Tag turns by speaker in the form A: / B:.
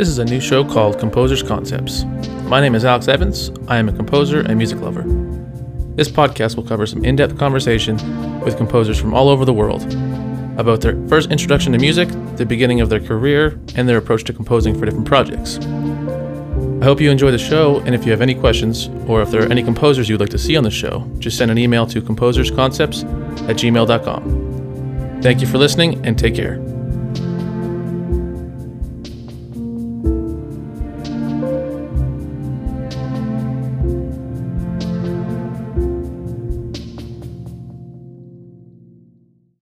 A: This is a new show called Composers Concepts. My name is Alex Evans. I am a composer and music lover. This podcast will cover some in depth conversation with composers from all over the world about their first introduction to music, the beginning of their career, and their approach to composing for different projects. I hope you enjoy the show, and if you have any questions, or if there are any composers you would like to see on the show, just send an email to composersconcepts at gmail.com. Thank you for listening, and take care.